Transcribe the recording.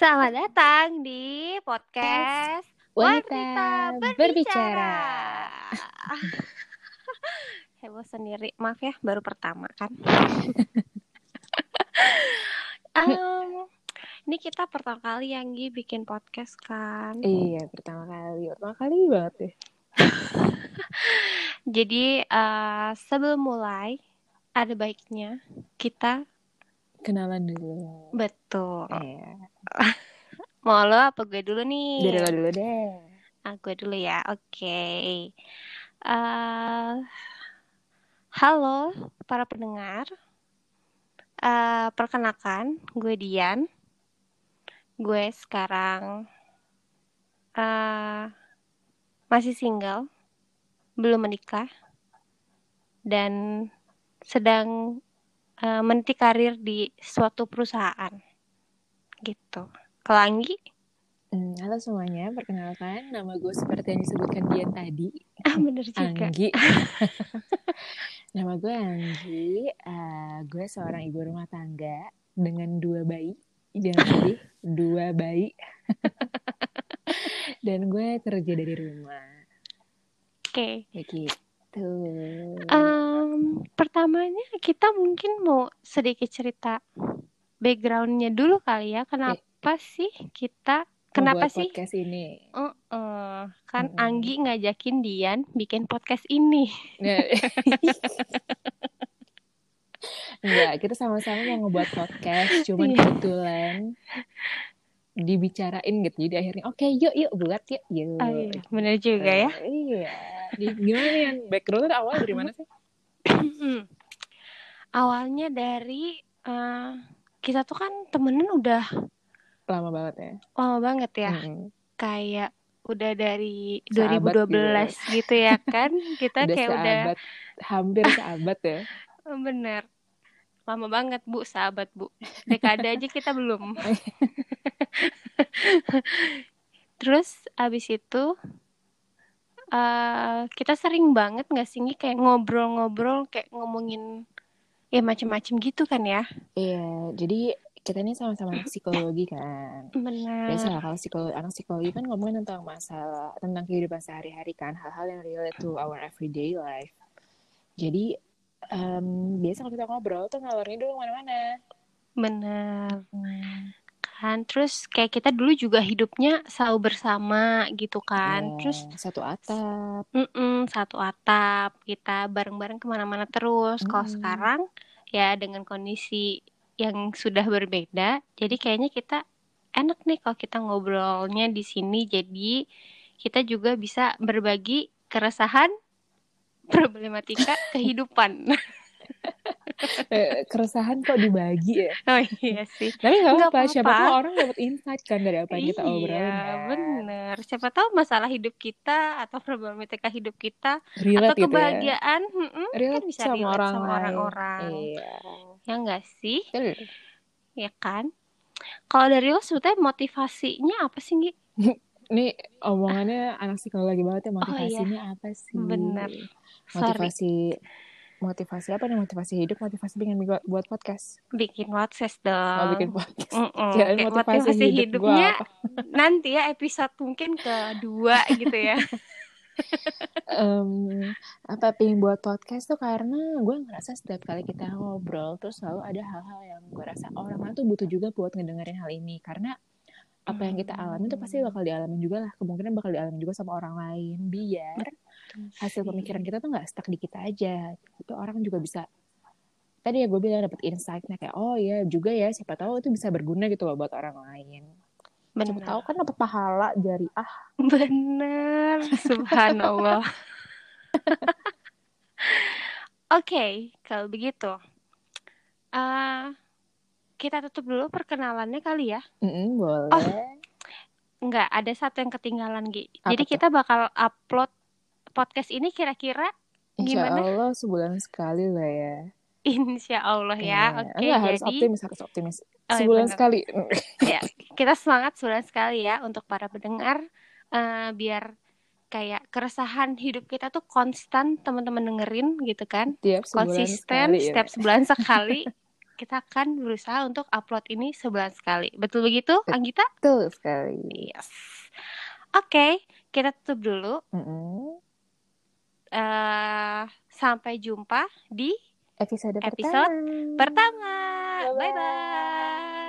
Selamat datang di podcast Wanita Berbicara. Heboh sendiri, maaf ya, baru pertama kan. Em, ini kita pertama kali yang Gi bikin podcast kan. Iya, pertama kali. Pertama kali banget deh. Jadi eh, sebelum mulai ada baiknya kita Kenalan dulu. betul. Iya. Mau lo apa gue dulu nih? Dari lo dulu deh. Ah, gue dulu ya. Oke. Eh, halo para pendengar. Eh, perkenalkan, gue Dian. Gue sekarang eh, masih single, belum menikah, dan sedang eh, meniti karir di suatu perusahaan. Gitu. Kalau Anggi? Hmm, halo semuanya, perkenalkan nama gue seperti yang disebutkan Dian tadi, Ah, bener juga. Anggi. nama gue Anggi. Eh, gue seorang ibu rumah tangga dengan dua bayi. Jangan sedih, dua bayi. Dan gue kerja dari rumah. Oke. Begitu. Em, pertamanya kita mungkin mau sedikit cerita backgroundnya dulu kali ya. Kenapa sih kita, kenapa Membuat sih? podcast ini? Eh, kan Mm-mm. Anggi ngajakin Dian bikin podcast ini. Enggak, kita sama-sama mau ngebuat podcast, cuman Iya. kebetulan dibicarain gitu. Jadi akhirnya oke, yuk yuk buat yuk yuk. Oh iya, bener juga ya. Eh, iya. Gimana nih Yan? background awal dari mana sih? Awalnya dari eh, kita tuh kan temenan udah Lama banget ya. lama banget ya. Mm-mm. Kayak udah dari Sahabat 2012 gitu ya kan. Kita Udah kayak udah seabad, hampir seabad ya. Bener. Lama banget, Bu, sahabat, Bu. Dekade aja kita belum. Terus abis itu eh kita sering banget nggak sih Ngi? kayak ngobrol-ngobrol kayak ngomongin ya macem-macem gitu kan ya. Iya, jadi kita ini sama-sama psikologi kan. Biasa Bener. lah kalau psikologi, anak psikologi kan ngomongin tentang masalah, tentang kehidupan sehari-hari kan, hal-hal yang relate to our everyday life. Jadi em, biasa kalau kita ngobrol tuh ngalornya dulu ke mana-mana. Bener. Kan terus kayak kita dulu juga hidupnya selalu bersama gitu kan. Ya, Terus satu atap. Mm-mm, satu atap kita bareng-bareng ke mana-mana terus. Kalau Mm-mm. sekarang ya dengan kondisi yang sudah berbeda, jadi kayaknya kita enak nih kalau kita ngobrolnya di sini. Jadi kita juga bisa berbagi keresahan, problematika kehidupan. Eh, keresahan kok dibagi ya. Oh iya sih. Tapi nggak apa-apa, siapa tahu orang dapat insight kan dari apa yang kita obrolin Iya, bener. Siapa tahu masalah hidup kita atau problematika hidup kita Relate atau gitu ya. kebahagiaan, mm-mm, kan bisa sama relate orang sama orang-orang. Iya. Ya enggak sih? Betul. Ya kan? Kalau dari lo sebetulnya motivasinya apa sih, Gi? Ini omongannya anak psikologi banget ya Oh iya, motivasinya apa sih? bener. Sorry, Motivasi apa nih? Motivasi hidup, motivasi pengen buat, buat podcast. bikin podcast dong. bikin podcast. Kirain kayak motivasi motivasi hidup gua hidupnya apa? nanti ya episode mungkin kedua gitu ya. Em, apa pengen buat podcast tuh karena gue ngerasa setiap kali kita ngobrol tuh selalu ada hal-hal yang gue rasa orang lain tuh butuh juga buat ngedengerin hal ini karena apa yang kita alami tuh pasti Hmm, bakal dialami juga lah kemungkinan bakal dialami juga sama orang lain biar hasil sih. pemikiran kita tuh nggak stuck di kita aja itu orang juga bisa tadi ya gue bilang dapat insightnya kayak oh ya juga ya siapa tahu itu bisa berguna gitu loh buat orang lain siapa Bener. tahu kan dapat pahala dari ah Bener. Subhanallah. Oke, kalau begitu. eh kita tutup dulu perkenalannya kali ya. mm Oh, boleh enggak, ada satu yang ketinggalan, Gi. Jadi apa tuh kita bakal upload podcast ini kira-kira Insya gimana? Allah sebulan sekali lah ya Insya Allah ya. Iya, Oke, enggak harus jadi optimis, harus optimis. oh ya Sebulan bener. sekali. Ya, kita semangat sebulan sekali ya untuk para pendengar eh, biar kayak keresahan hidup kita tuh konstan teman-teman dengerin gitu kan. Tiap Konsisten sekali ya. setiap sebulan sekali kita akan berusaha untuk upload ini sebulan sekali. Betul begitu, Anggita? Betul sekali. Yes. Oke, kita tutup dulu. Mm -mm. Uh, sampai jumpa di episode, episode pertama. pertama. Bye bye.